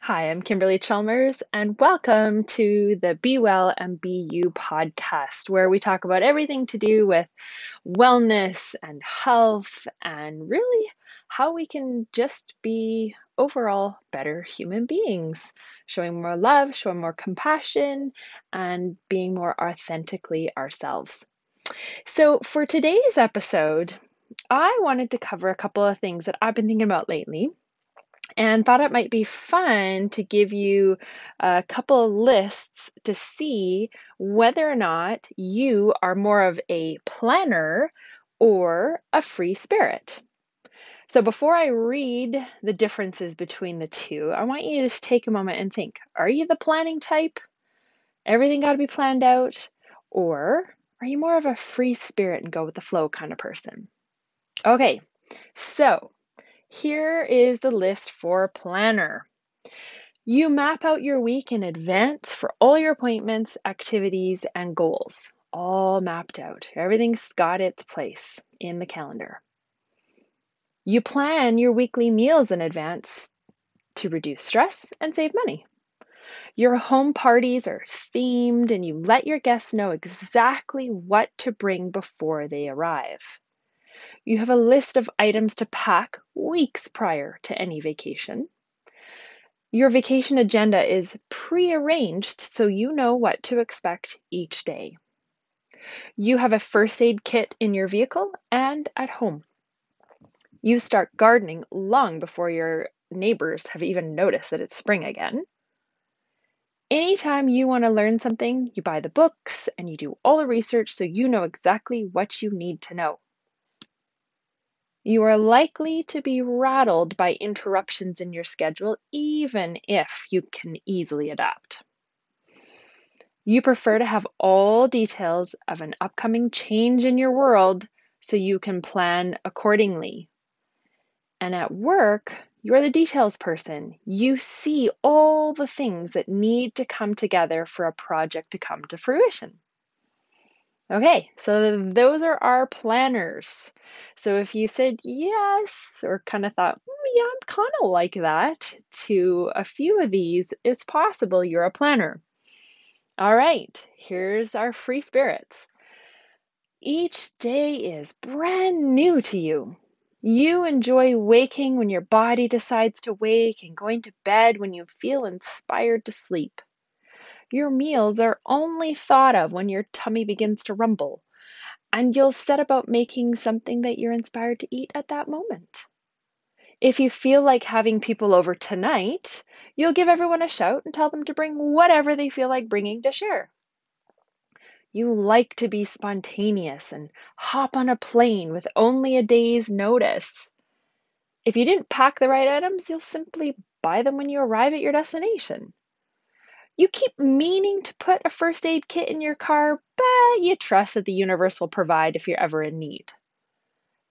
Hi, I'm Kimberly Chalmers, and welcome to the Be Well and Be You podcast, where we talk about everything to do with wellness and health and really how we can just be overall better human beings, showing more love, showing more compassion, and being more authentically ourselves. So, for today's episode, I wanted to cover a couple of things that I've been thinking about lately and thought it might be fun to give you a couple of lists to see whether or not you are more of a planner or a free spirit. So before I read the differences between the two, I want you to just take a moment and think are you the planning type? Everything got to be planned out? Or are you more of a free spirit and go with the flow kind of person? Okay, so here is the list for planner. You map out your week in advance for all your appointments, activities, and goals. All mapped out. Everything's got its place in the calendar. You plan your weekly meals in advance to reduce stress and save money. Your home parties are themed and you let your guests know exactly what to bring before they arrive. You have a list of items to pack weeks prior to any vacation. Your vacation agenda is pre-arranged so you know what to expect each day. You have a first aid kit in your vehicle and at home. You start gardening long before your neighbors have even noticed that it's spring again. Anytime you want to learn something, you buy the books and you do all the research so you know exactly what you need to know. You are likely to be rattled by interruptions in your schedule, even if you can easily adapt. You prefer to have all details of an upcoming change in your world so you can plan accordingly. And at work, you're the details person. You see all the things that need to come together for a project to come to fruition. Okay, so those are our planners. So if you said yes or kind of thought, mm, yeah, I'm kind of like that to a few of these, it's possible you're a planner. All right, here's our free spirits. Each day is brand new to you. You enjoy waking when your body decides to wake and going to bed when you feel inspired to sleep. Your meals are only thought of when your tummy begins to rumble, and you'll set about making something that you're inspired to eat at that moment. If you feel like having people over tonight, you'll give everyone a shout and tell them to bring whatever they feel like bringing to share. You like to be spontaneous and hop on a plane with only a day's notice. If you didn't pack the right items, you'll simply buy them when you arrive at your destination. You keep meaning to put a first aid kit in your car, but you trust that the universe will provide if you're ever in need.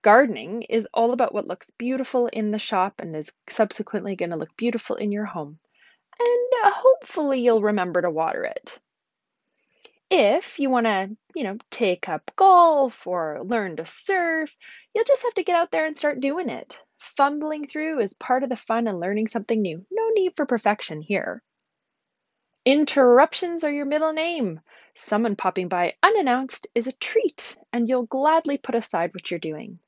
Gardening is all about what looks beautiful in the shop and is subsequently going to look beautiful in your home. And uh, hopefully you'll remember to water it. If you want to, you know, take up golf or learn to surf, you'll just have to get out there and start doing it. Fumbling through is part of the fun and learning something new. No need for perfection here. Interruptions are your middle name. Someone popping by unannounced is a treat, and you'll gladly put aside what you're doing.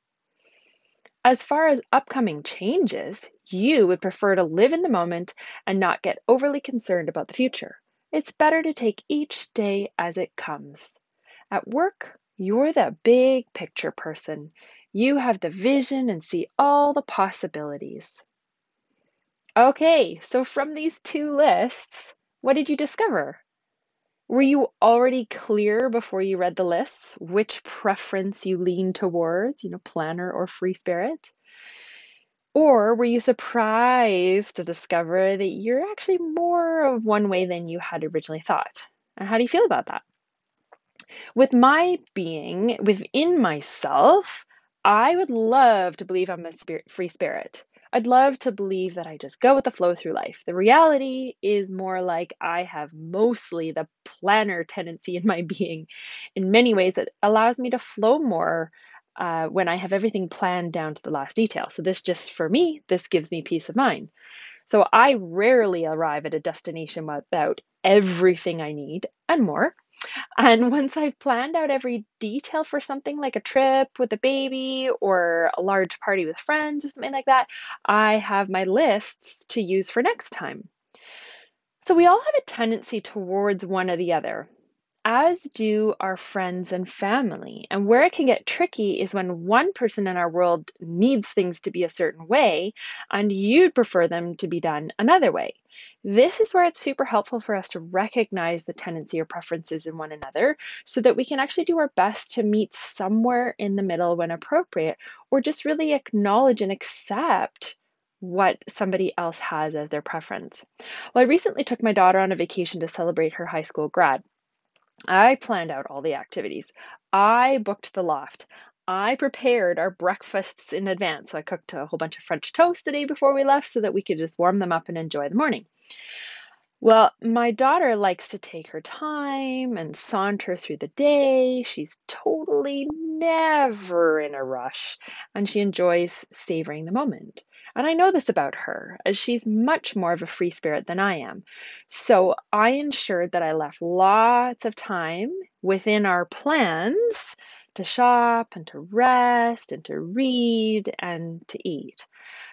As far as upcoming changes, you would prefer to live in the moment and not get overly concerned about the future. It's better to take each day as it comes. At work, you're the big picture person. You have the vision and see all the possibilities. Okay, so from these two lists, what did you discover? Were you already clear before you read the lists which preference you lean towards, you know, planner or free spirit? Or were you surprised to discover that you're actually more of one way than you had originally thought? And how do you feel about that? With my being within myself, I would love to believe I'm a spirit, free spirit. I'd love to believe that I just go with the flow through life. The reality is more like I have mostly the planner tendency in my being. In many ways, it allows me to flow more uh, when I have everything planned down to the last detail. So, this just for me, this gives me peace of mind. So I rarely arrive at a destination without everything I need and more. And once I've planned out every detail for something like a trip with a baby or a large party with friends or something like that, I have my lists to use for next time. So we all have a tendency towards one or the other as do our friends and family. And where it can get tricky is when one person in our world needs things to be a certain way and you'd prefer them to be done another way. This is where it's super helpful for us to recognize the tendency or preferences in one another so that we can actually do our best to meet somewhere in the middle when appropriate, or just really acknowledge and accept what somebody else has as their preference. Well, I recently took my daughter on a vacation to celebrate her high school grad. I planned out all the activities. I booked the loft. I prepared our breakfasts in advance. So I cooked a whole bunch of French toast the day before we left so that we could just warm them up and enjoy the morning. Well, my daughter likes to take her time and saunter through the day. She's totally never in a rush and she enjoys savoring the moment. And I know this about her, as she's much more of a free spirit than I am. So I ensured that I left lots of time within our plans to shop and to rest and to read and to eat.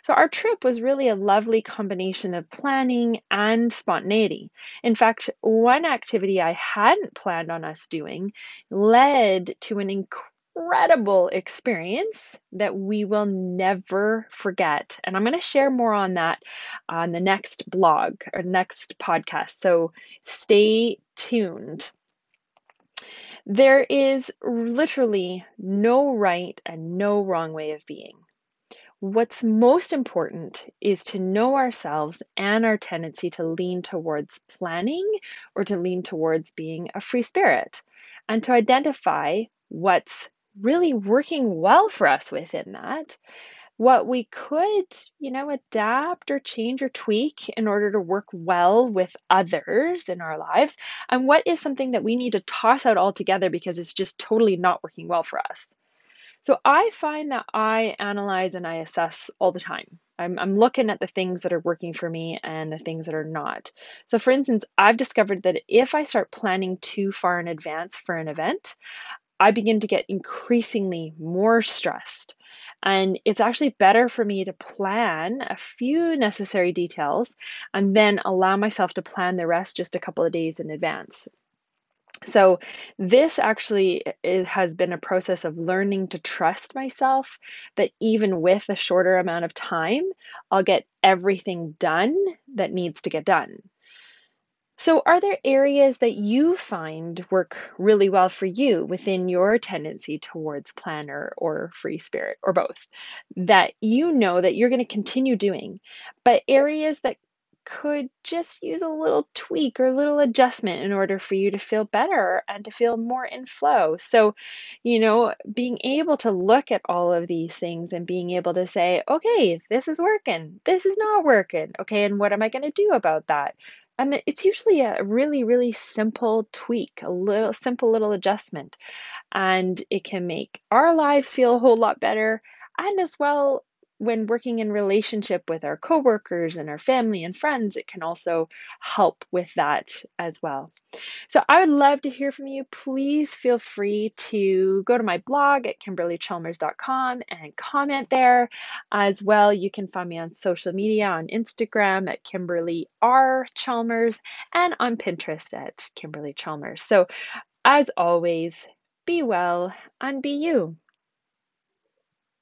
So our trip was really a lovely combination of planning and spontaneity. In fact, one activity I hadn't planned on us doing led to an incredible experience that we will never forget. And I'm going to share more on that on the next blog or next podcast. So stay tuned. There is literally no right and no wrong way of being. What's most important is to know ourselves and our tendency to lean towards planning or to lean towards being a free spirit and to identify what's really working well for us within that. What we could, you know, adapt or change or tweak in order to work well with others in our lives, and what is something that we need to toss out altogether because it's just totally not working well for us. So I find that I analyze and I assess all the time. I'm, I'm looking at the things that are working for me and the things that are not. So, for instance, I've discovered that if I start planning too far in advance for an event, I begin to get increasingly more stressed. And it's actually better for me to plan a few necessary details and then allow myself to plan the rest just a couple of days in advance. So, this actually has been a process of learning to trust myself that even with a shorter amount of time, I'll get everything done that needs to get done. So, are there areas that you find work really well for you within your tendency towards planner or free spirit or both that you know that you're going to continue doing, but areas that could just use a little tweak or a little adjustment in order for you to feel better and to feel more in flow. So, you know, being able to look at all of these things and being able to say, okay, this is working, this is not working, okay, and what am I going to do about that? And it's usually a really, really simple tweak, a little simple little adjustment. And it can make our lives feel a whole lot better. And as well, when working in relationship with our coworkers and our family and friends, it can also help with that as well. So I would love to hear from you. Please feel free to go to my blog at kimberlychalmers.com and comment there. As well, you can find me on social media on Instagram at Kimberly R. Chalmers and on Pinterest at Kimberly Chalmers. So as always, be well and be you.